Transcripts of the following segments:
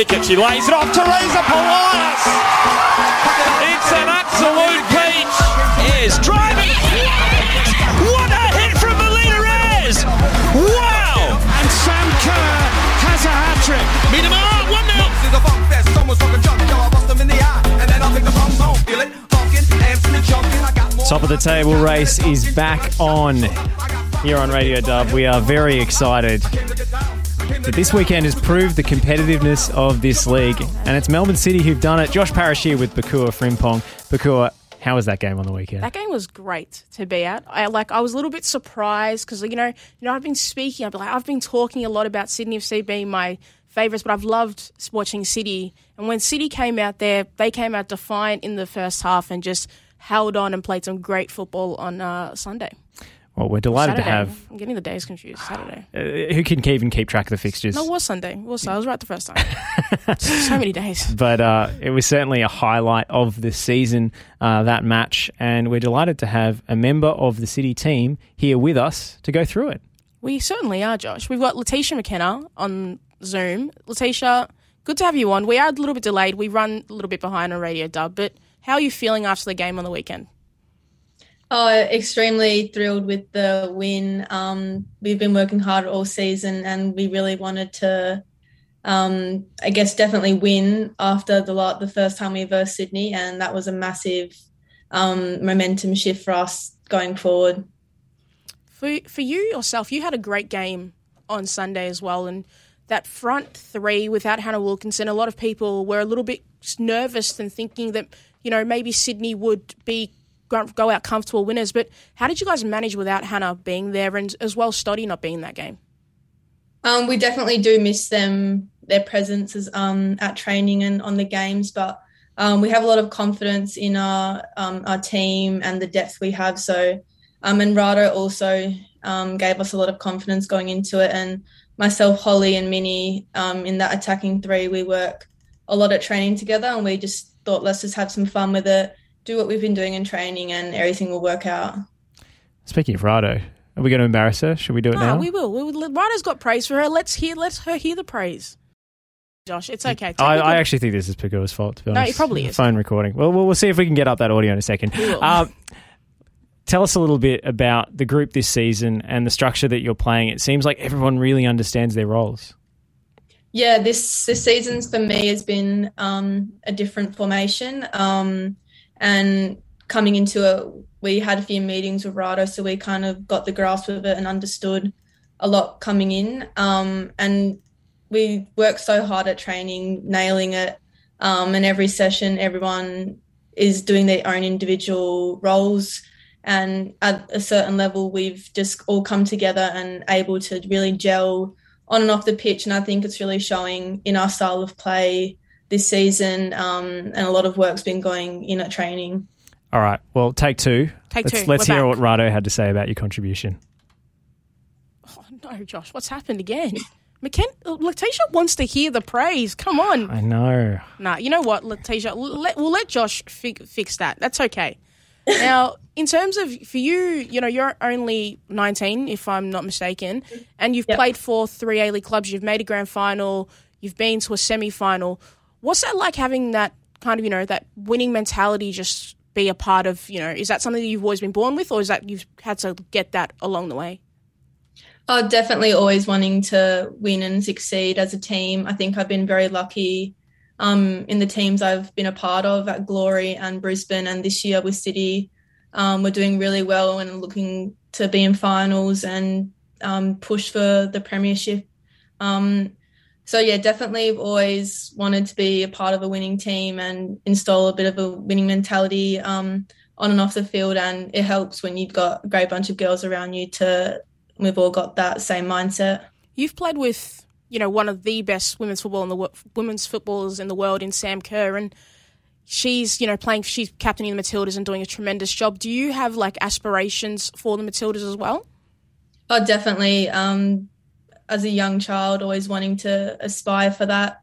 Pickett. She lays it off. Teresa Polias. It's an absolute peach. Ayres driving. What a hit from Melina Ayres. Wow. And Sam Kerr has a hat trick. Minamar, 1 0. This is a funk fest. Someone's fucking junk. Yo, I bust them in the eye. And then I'll take the bums home. Feel it? Funkin', Amsterdam junkin'. I got more. Top of the table race is back on here on Radio Dub. We are very excited that this weekend has proved the competitiveness of this league, and it's Melbourne City who've done it. Josh Parrish here with Bakua Frimpong. Bakua, how was that game on the weekend? That game was great to be at. I like. I was a little bit surprised because you know, you know, I've been speaking. I've been like, I've been talking a lot about Sydney FC being my favourites, but I've loved watching City. And when City came out there, they came out defiant in the first half and just held on and played some great football on uh, Sunday. Well, we're delighted Saturday. to have. I'm getting the days confused. Saturday. Uh, who can even keep track of the fixtures? No, it was Sunday. It was. I was right the first time. so many days. but uh, it was certainly a highlight of the season, uh, that match, and we're delighted to have a member of the City team here with us to go through it. We certainly are, Josh. We've got Letitia McKenna on Zoom. Letitia, good to have you on. We are a little bit delayed. We run a little bit behind on Radio Dub, but how are you feeling after the game on the weekend? Oh, extremely thrilled with the win. Um, we've been working hard all season, and we really wanted to, um, I guess, definitely win after the lot the first time we versed Sydney, and that was a massive um, momentum shift for us going forward. For for you yourself, you had a great game on Sunday as well, and that front three without Hannah Wilkinson, a lot of people were a little bit nervous and thinking that you know maybe Sydney would be go out comfortable winners. But how did you guys manage without Hannah being there and as well Stoddy not being in that game? Um, we definitely do miss them, their presence is, um, at training and on the games, but um, we have a lot of confidence in our um, our team and the depth we have. So, um, and Rado also um, gave us a lot of confidence going into it. And myself, Holly, and Minnie um, in that attacking three, we work a lot at training together, and we just thought let's just have some fun with it, do what we've been doing in training, and everything will work out. Speaking of Rado, are we going to embarrass her? Should we do it No, now? we will. We will. Ryder's got praise for her. Let's hear. Let her hear the praise. Josh, it's okay. I, I actually think this is Pagua's fault, to be No, honest. it probably is. Phone recording. Well, we'll, we'll see if we can get up that audio in a second. We. Um, tell us a little bit about the group this season and the structure that you're playing. It seems like everyone really understands their roles. Yeah, this this season's for me has been um, a different formation, um, and coming into it, we had a few meetings with Rado, so we kind of got the grasp of it and understood a lot coming in. Um, and we worked so hard at training, nailing it, um, and every session, everyone is doing their own individual roles. And at a certain level, we've just all come together and able to really gel on and off the pitch. And I think it's really showing in our style of play this season. Um, and a lot of work's been going in at training. All right. Well, take two. Take let's, two. Let's We're hear back. what Rado had to say about your contribution. Oh, no, Josh, what's happened again? McKen- Letitia wants to hear the praise. Come on. I know. Nah, you know what, Letitia? Let, we'll let Josh fi- fix that. That's okay. Now, in terms of for you, you know, you're only 19, if I'm not mistaken, and you've Yep. played for three A League clubs. You've made a grand final. You've been to a semi final. What's that like having that kind of, you know, that winning mentality just be a part of, you know, is that something that you've always been born with, or is that you've had to get that along the way? Oh, definitely always wanting to win and succeed as a team. I think I've been very lucky um, in the teams I've been a part of at Glory and Brisbane, and this year with City. Um, we're doing really well and looking to be in finals and um, push for the premiership. Um, so yeah, definitely I've always wanted to be a part of a winning team and install a bit of a winning mentality um, on and off the field. And it helps when you've got a great bunch of girls around you to we've all got that same mindset. You've played with, you know, one of the best women's football in the women's footballers in the world in Sam Kerr, and she's, you know, playing. She's captaining the Matildas and doing a tremendous job. Do you have like aspirations for the Matildas as well? Oh, definitely. Um, as a young child, always wanting to aspire for that.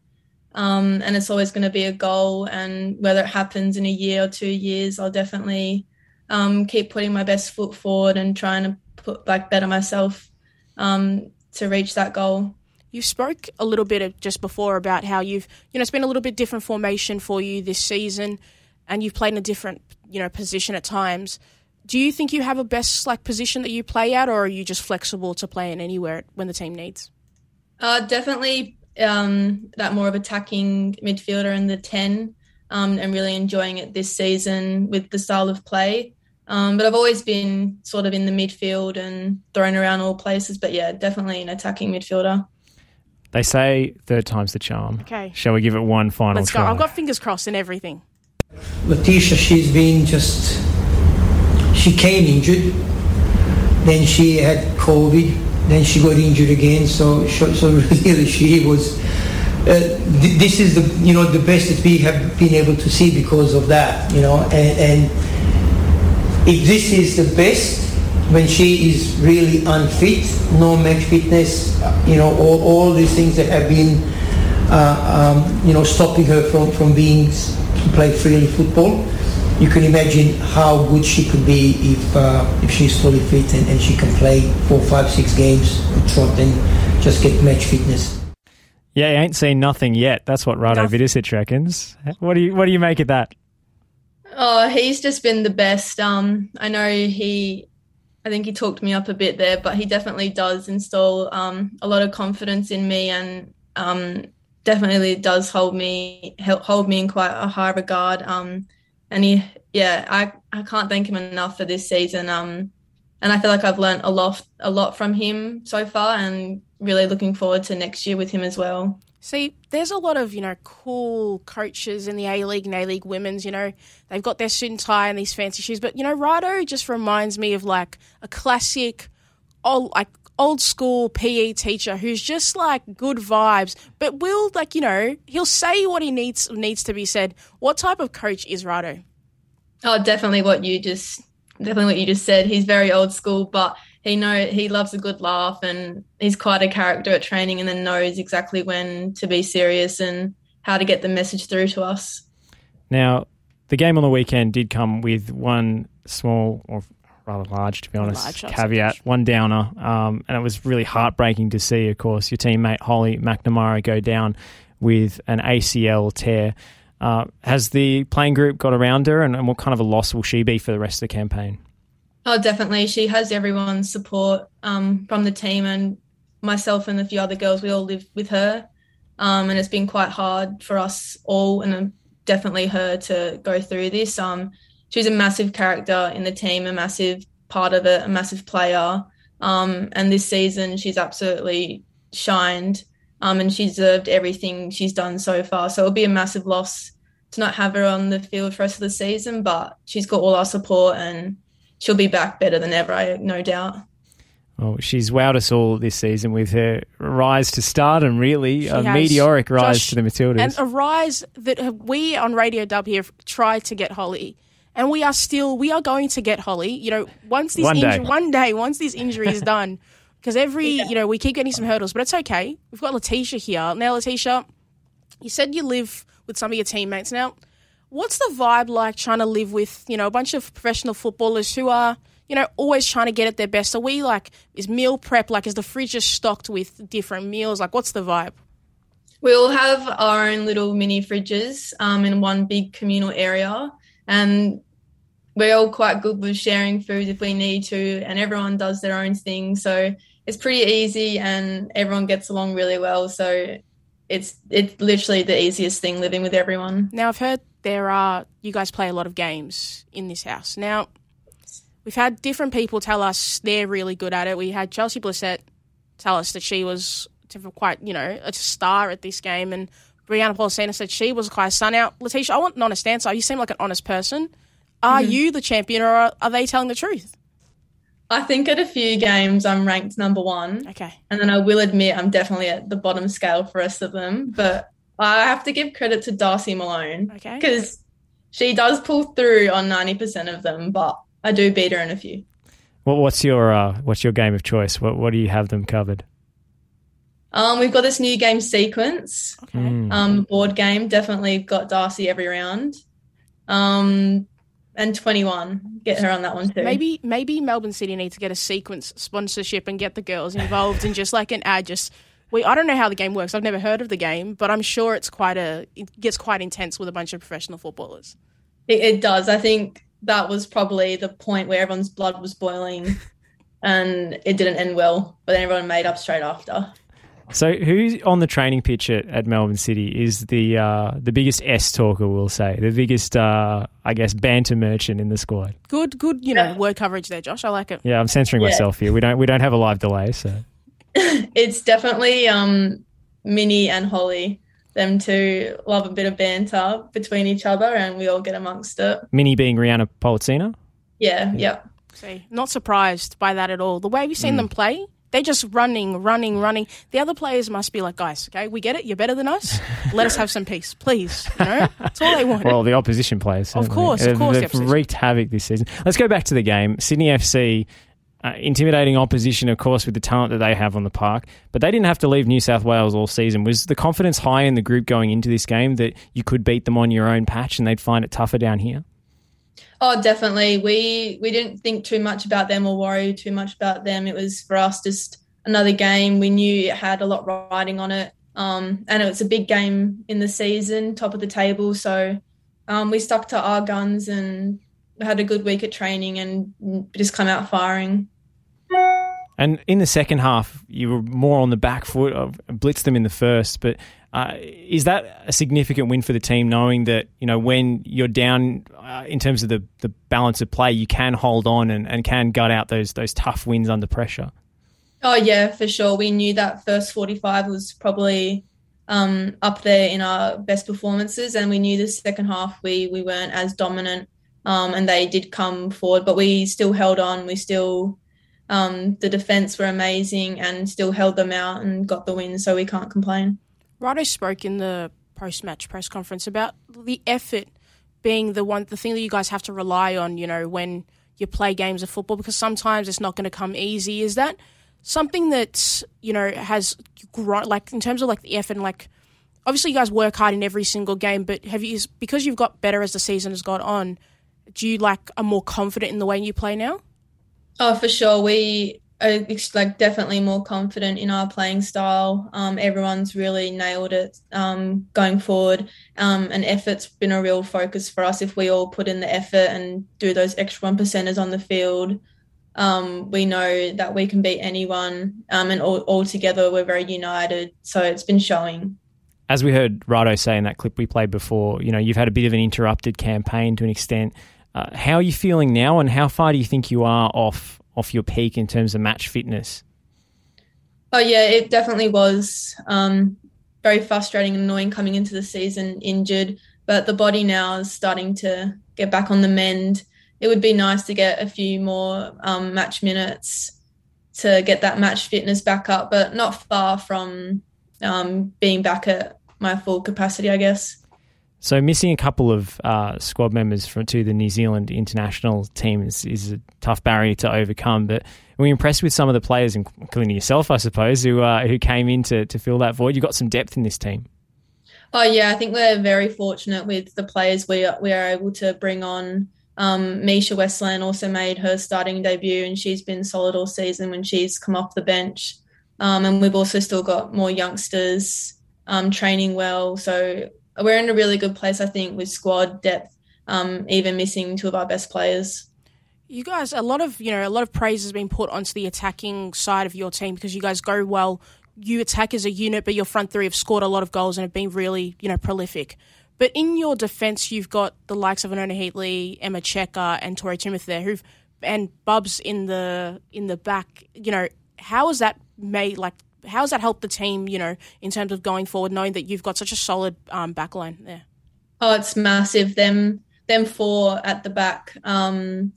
Um, and it's always going to be a goal. And whether it happens in a year or two years, I'll definitely um, keep putting my best foot forward and trying to put like better myself um, to reach that goal. You spoke a little bit just before about how you've, you know, it's been a little bit different formation for you this season, and you've played in a different, you know, position at times. Do you think you have a best like position that you play at, or are you just flexible to play in anywhere when the team needs? Uh, definitely um, that more of attacking midfielder in the 10 um, and really enjoying it this season with the style of play. Um, but I've always been sort of in the midfield and thrown around all places. But yeah, definitely an attacking midfielder. They say third time's the charm. Okay. Shall we give it one final Let's try? go. I've got fingers crossed and everything. Letitia, she's been just. She came injured, then she had COVID, then she got injured again. So, so really, she was. Uh, th- this is the you know the best that we have been able to see because of that. You know, and, and if this is the best when she is really unfit, no match fitness, you know, all, all these things that have been, uh, um, you know, stopping her from, from being to play freely football. You can imagine how good she could be if uh, if she's fully fit and, and she can play four, five, six games with trot and just get match fitness. yeah, you ain't seen nothing yet. That's what Rado Nothing. Vidošić reckons. What do you What do you make of that? Oh, he's just been the best. Um, I know he, I think he talked me up a bit there, but he definitely does install um, a lot of confidence in me, and um, definitely does hold me help hold me in quite a high regard. Um, and he, yeah, I I can't thank him enough for this season. Um, and I feel like I've learned a lot a lot from him so far, and really looking forward to next year with him as well. See, there's a lot of, you know, cool coaches in the A League and A League women's, you know, they've got their suit and tie and these fancy shoes. But, you know, Rado just reminds me of like a classic, old, like, old school PE teacher who's just like good vibes, but will, like, you know, he'll say what he needs needs to be said. What type of coach is Rado? Oh, definitely what you just definitely what you just said. He's very old school, but he know he loves a good laugh and he's quite a character at training and then knows exactly when to be serious and how to get the message through to us. Now, the game on the weekend did come with one small, or rather large, to be honest, Large, caveat, large. one downer, um, and it was really heartbreaking to see. Of course, your teammate Holly McNamara go down with an ACL tear. Uh, has the playing group got around her, and, and what kind of a loss will she be for the rest of the campaign? Oh, definitely. She has everyone's support um, from the team and myself and a few other girls. We all live with her, um, and it's been quite hard for us all, and um, definitely her to go through this. Um, she's a massive character in the team, a massive part of it, a massive player. Um, and this season, she's absolutely shined, um, and she deserved everything she's done so far. So it'll be a massive loss to not have her on the field for the rest of the season, but she's got all our support and she'll be back better than ever, I no doubt. Well, she's wowed us all this season with her rise to stardom, really. a has. meteoric rise Josh, to the Matildas. And a rise that we on Radio Dub here have tried to get Holly. And we are still, we are going to get Holly. You know, once this One day. injury, one day, once this injury is done, because every, you know, we keep getting some hurdles, but it's okay. We've got Letitia here. Now, Letitia, you said you live with some of your teammates. Now, what's the vibe like trying to live with, you know, a bunch of professional footballers who are, you know, always trying to get at their best? Are we like, is meal prep, like, is the fridge just stocked with different meals? Like, what's the vibe? We all have our own little mini fridges um, in one big communal area, and we're all quite good with sharing food if we need to, and everyone does their own thing. So it's pretty easy, and everyone gets along really well. So it's it's literally the easiest thing living with everyone. Now, I've heard there are, you guys play a lot of games in this house. Now, we've had different people tell us they're really good at it. We had Chelsea Blissett tell us that she was quite, you know, a star at this game, and Brianna Pollicina said she was quite a star. Now, Letitia, I want an honest answer. You seem like an honest person. Are you the champion, or are, are they telling the truth? I think at a few games I'm ranked number one. Okay. And then I will admit I'm definitely at the bottom scale for the rest of them. But I have to give credit to Darcy Malone. Okay. Because she does pull through on 90% of them, but I do beat her in a few. what, what's your uh, what's your game of choice? What what do you have them covered? Um, we've got this new game sequence, Okay. Mm. um, board game. Definitely got Darcy every round. Um, and 21. Get her on that one too. Maybe maybe Melbourne City need to get a sequence sponsorship and get the girls involved in just like an ad, just we I don't know how the game works. I've never heard of the game, but I'm sure it's quite a it gets quite intense with a bunch of professional footballers. It, it does. I think that was probably the point where everyone's blood was boiling, and it didn't end well. But then everyone made up straight after. So, who's on the training pitch at, at Melbourne City is the uh, the biggest S talker? We'll say the biggest, uh, I guess, banter merchant in the squad. Good, good, you know, word coverage there, Josh. I like it. Yeah, I'm censoring Yeah. myself here. We don't we don't have a live delay, so It's definitely um, Minnie and Holly. Them two love a bit of banter between each other, and we all get amongst it. Minnie being Rhianna Pollicina. Yeah, yeah. See, not surprised by that at all. The way we've seen them play, they're just running, running, running. The other players must be like, guys, okay, we get it. You're better than us. Let us have some peace, please. You know, that's all they want. Well, the opposition players. Of course, of course, They've opposition. wreaked havoc this season. Let's go back to the game. Sydney FC, uh, intimidating opposition, of course, with the talent that they have on the park, but they didn't have to leave New South Wales all season. Was the confidence high in the group going into this game that you could beat them on your own patch and they'd find it tougher down here? Oh, definitely. We we didn't think too much about them or worry too much about them. It was for us just another game. We knew it had a lot riding on it, um, and it was a big game in the season, top of the table. So um, we stuck to our guns and had a good week at training and just come out firing. And in the second half, you were more on the back foot, of blitzed them in the first. But uh, is that a significant win for the team, knowing that you know when you're down uh, in terms of the, the balance of play, you can hold on and, and can gut out those those tough wins under pressure? Oh yeah, for sure. We knew that first 45 was probably um, up there in our best performances, and we knew the second half we we weren't as dominant, um, and they did come forward, but we still held on. We still um, the defense were amazing and still held them out and got the win, so we can't complain. Rado spoke in the post-match press conference about the effort being the one, the thing that you guys have to rely on. You know, when you play games of football, because sometimes it's not going to come easy. Is that something that you know has grown, like in terms of like the effort, and like obviously you guys work hard in every single game, but have you because you've got better as the season has gone on? Do you like are more confident in the way you play now? Oh, for sure. We ex- like definitely more confident in our playing style. Um, everyone's really nailed it um, going forward. Um, and effort's been a real focus for us. If we all put in the effort and do those extra one percenters on the field, um, we know that we can beat anyone. Um, and all, all together, we're very united. So it's been showing. As we heard Rado say in that clip we played before, you know you've had a bit of an interrupted campaign to an extent. Uh, how are you feeling now, and how far do you think you are off off your peak in terms of match fitness? Oh yeah, it definitely was um, very frustrating and annoying coming into the season injured, but the body now is starting to get back on the mend. It would be nice to get a few more um, match minutes to get that match fitness back up, but not far from um, being back at my full capacity, I guess. So missing a couple of uh, squad members from to the New Zealand international team is, is a tough barrier to overcome. But were you impressed with some of the players, including yourself, I suppose, who uh, who came in to, to fill that void? You got some depth in this team. Oh yeah, I think we're very fortunate with the players we are, we are able to bring on. Um, Misha Westland also made her starting debut, and she's been solid all season when she's come off the bench. Um, and we've also still got more youngsters um, training well, so we're in a really good place, I think, with squad depth. Um, even missing two of our best players. You guys, a lot of you know, a lot of praise has been put onto the attacking side of your team because you guys go well. You attack as a unit, but your front three have scored a lot of goals and have been really, you know, prolific. But in your defence, you've got the likes of Winonah Heatley, Emma Checker, and Tori Tumeth there, who've and Bubs in the in the back. You know, how has that made like how has that helped the team? You know, in terms of going forward, knowing that you've got such a solid um, backline there. Oh, it's massive. Them them four at the back. Um,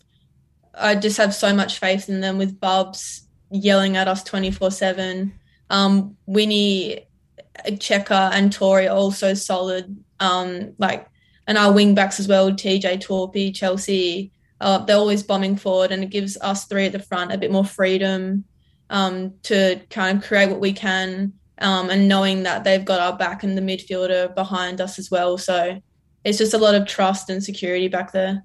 I just have so much faith in them with Bubs yelling at us twenty four seven. Um, Winnie, Checker, and Tori are also solid. Um, like and our wing backs as well, TJ Torpy, Chelsea. Uh, they're always bombing forward, and it gives us three at the front a bit more freedom um, to kind of create what we can, um, and knowing that they've got our back and the midfielder behind us as well. So it's just a lot of trust and security back there.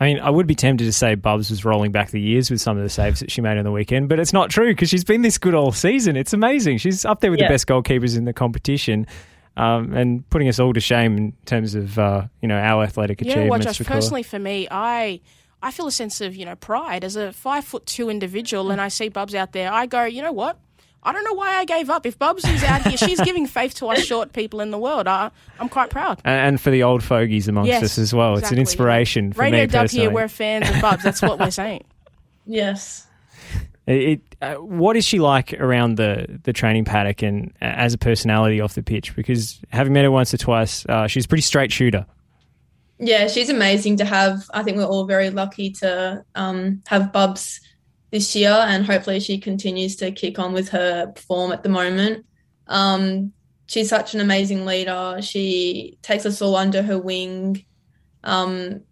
I mean, I would be tempted to say Bubs was rolling back the years with some of the saves that she made on the weekend, but it's not true because she's been this good all season. It's amazing. She's up there with Yeah. the best goalkeepers in the competition, um, and putting us all to shame in terms of uh, you know our athletic You know what, achievements. Josh? Personally, for me, I I feel a sense of you know pride as a five foot two individual, and I see Bubs out there. I go, you know what? I don't know why I gave up. If Bubs is out here, she's giving faith to us short people in the world. I, I'm quite proud. and, and for the old fogies amongst Yes, us as well. It's an inspiration yeah. for Radio me Dub personally. here, we're fans of Bubs. That's what we're saying. Yes. It, it, uh, what is she like around the, the training paddock and uh, as a personality off the pitch? Because having met her once or twice, uh, she's a pretty straight shooter. Yeah, she's amazing to have. I think we're all very lucky to um, have Bubs this year, and hopefully she continues to kick on with her form at the moment. Um, she's such an amazing leader. She takes us all under her wing. Um,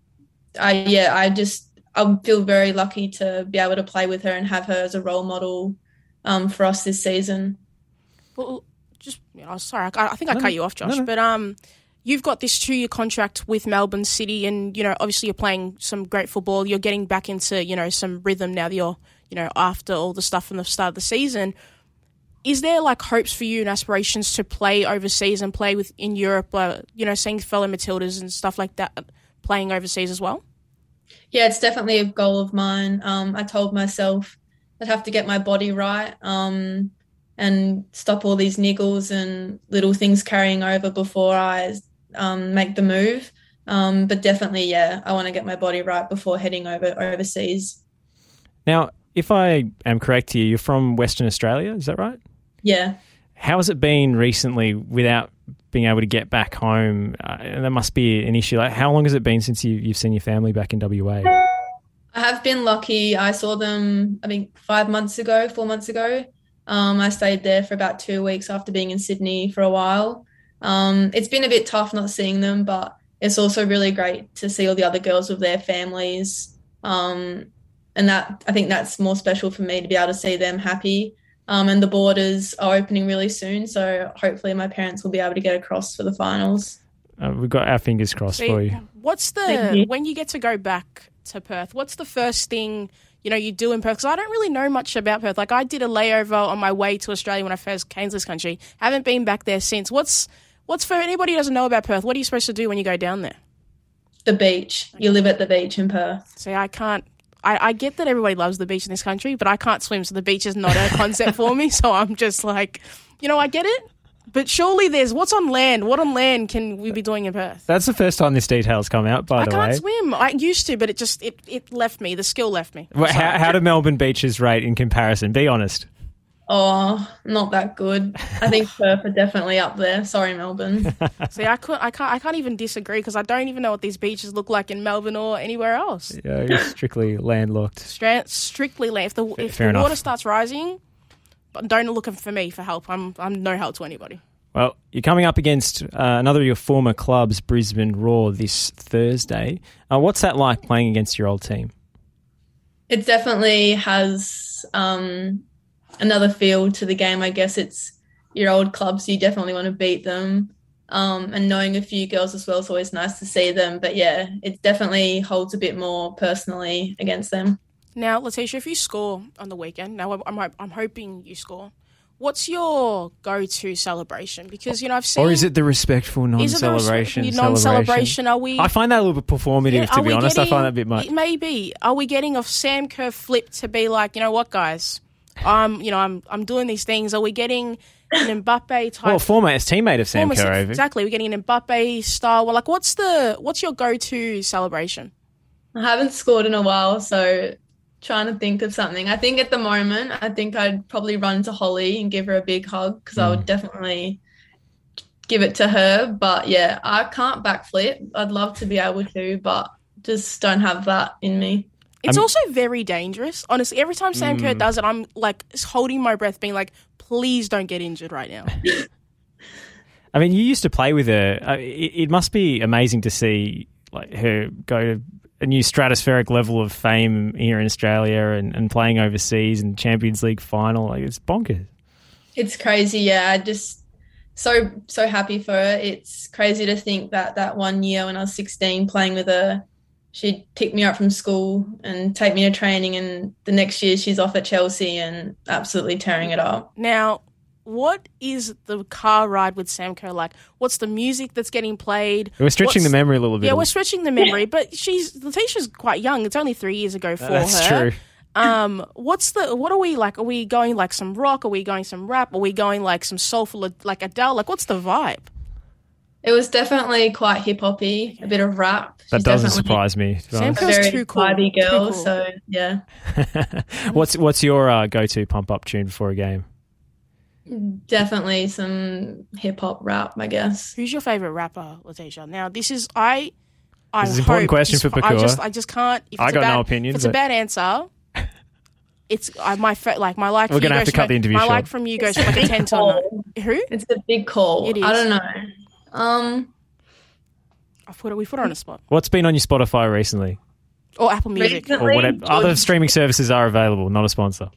I yeah, I just I feel very lucky to be able to play with her and have her as a role model um, for us this season. Well, just you know, sorry, I, I think I No, cut you off, Josh. No, no. But um, you've got this two-year contract with Melbourne City, and you know, obviously, you're playing some great football. You're getting back into you know some rhythm now. That you're you know after all the stuff from the start of the season. Is there like hopes for you and aspirations to play overseas and play with in Europe? Uh, you know, seeing fellow Matildas and stuff like that, playing overseas as well. Yeah, it's definitely a goal of mine. Um, I told myself I'd have to get my body right um, and stop all these niggles and little things carrying over before I um, make the move. Um, but definitely, yeah, I want to get my body right before heading over overseas. Now, if I am correct here, you're from Western Australia, is that right? Yeah. How has it been recently without being able to get back home? Uh, and that must be an issue. Like, how long has it been since you, you've seen your family back in WA? I have been lucky. I saw them, I think, five months ago, four months ago. Um, I stayed there for about two weeks after being in Sydney for a while. Um, it's been a bit tough not seeing them, but it's also really great to see all the other girls with their families. Um, and that I think that's more special for me to be able to see them happy. Um, and the borders are opening really soon, so hopefully my parents will be able to get across for the finals. Uh, we've got our fingers crossed See, for you. What's the you. when you get to go back to Perth? What's the first thing you know you do in Perth? Because I don't really know much about Perth. Like I did a layover on my way to Australia when I first came to this country. Haven't been back there since. What's what's for anybody who doesn't know about Perth? What are you supposed to do when you go down there? The beach. You live at the beach in Perth. See, I can't. I, I get that everybody loves the beach in this country, but I can't swim, so the beach is not a concept for me. So I'm just like, you know, I get it, but surely there's what's on land. What on land can we be doing in Perth? That's the first time this detail's come out, by I the way, I can't swim. I used to, but it just it, it left me. The skill left me. Well, How, how do Melbourne beaches rate in comparison? Be honest. Oh, not that good. I think Perth are definitely up there. Sorry, Melbourne. See, I could, I can't, I can't even disagree because I don't even know what these beaches look like in Melbourne or anywhere else. Yeah, you're strictly landlocked. Stra- strictly, land. if the if fair the enough. water starts rising, but don't look for me for help. I'm I'm no help to anybody. Well, you're coming up against uh, another of your former clubs, Brisbane Roar, this Thursday. Uh, what's that like playing against your old team? it definitely has um, another feel to the game. I guess it's your old club, so you definitely want to beat them. Um, and knowing a few girls as well is always nice to see them. But yeah, it definitely holds a bit more personally against them. Now, Letitia, if you score on the weekend, now I'm I'm, hoping you score. What's your go-to celebration? Because you know I've seen. Or is it the respectful is it the res- non-celebration? your non-celebration? Are we? I find that a little bit performative, Yeah, to are be we honest. I getting- find that a bit much. Maybe. Are we getting a Sam Kerr flip to be like, you know what, guys? I'm, you know, I'm, I'm doing these things. Are we getting an Mbappe type? Well, former as teammate of Sam Kerr. Exactly. We're getting an Mbappe style. Well, like, what's the, what's your go-to celebration? I haven't scored in a while, so trying to think of something. I think at the moment, I think I'd probably run to Holly and give her a big hug because I would mm. definitely give it to her. But yeah, I can't backflip. I'd love to be able to, but just don't have that in me. It's I'm- also very dangerous. Honestly, every time Sam Mm. Kerr does it, I'm like holding my breath, being like, please don't get injured right now. I mean, you used to play with her. Uh, it, it must be amazing to see like her go to a new stratospheric level of fame here in Australia and, and playing overseas and Champions League final. Like it's bonkers. It's crazy. Yeah, I just so so happy for her. It's crazy to think that that one year when I was 16 playing with her, she'd pick me up from school and take me to training, and the next year she's off at Chelsea and absolutely tearing it up. Now, what is the car ride with Sam Kerr like? What's the music that's getting played? We're stretching What's- the memory a little bit. Yeah, we're stretching the memory, but she's Letitia's quite young. It's only three years ago for her. That's her. true. Um, what's the what are we like? Are we going like some rock? Are we going some rap? Are we going like some soulful like Adele? Like what's the vibe? It was definitely quite hip hoppy, a bit of rap. That She's doesn't surprise me. to be Sam honest. A Kerr's very too cool. vibey Too girl, cool. so yeah. what's what's your uh, go-to pump-up tune before a game? Definitely some hip hop rap, I guess. Who's your favorite rapper, Letitia? Now this is I. I This is an important question this- for I just I just can't. If I it's a got no bad- opinion, If it's a bad answer. It's I, my fa- like my like. We're gonna have to cut from- the interview My short. like from you goes from like a ten to nine. Who? It's a big call. It is. I don't know. Um, I put it. We put her on a spot What's been on your Spotify recently, or Apple Music. Recently- or whatever George- other streaming services are available? Not a sponsor.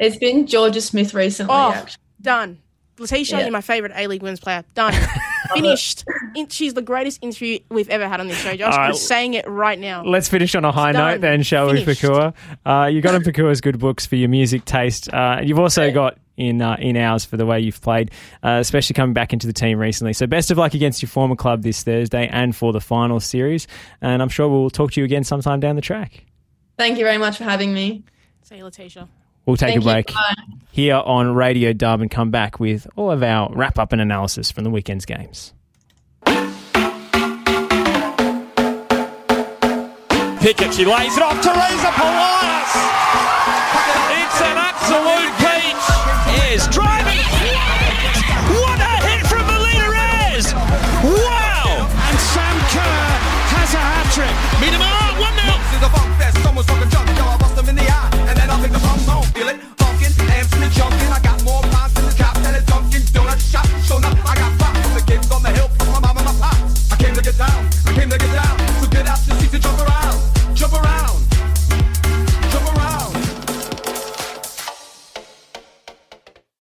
it's been Georgia Smith recently. Oh, actually. done. Letitia, Yeah. you're my favorite A League Women's player. Done. Finished. In- she's the greatest interview we've ever had on this show, Josh. All right. I'm saying it right now. Let's finish on a high done. note then, shall we, Finished. Pakua? Uh, you got in Pakua's good books for your music taste. Uh, you've also got in uh, in ours for the way you've played, uh, especially coming back into the team recently. So best of luck against your former club this Thursday and for the final series. And I'm sure we'll talk to you again sometime down the track. Thank you very much for having me. Say Letitia. We'll take Thank a break you. Here on Radio Dub and come back with all of our wrap up and analysis from the weekend's games. Pickett, she lays it off. Teresa Polias. It's an absolute Melendez driving. What a hit from Melendez! Wow! And Sam Kerr has a hat trick. Meet him out, 1 0.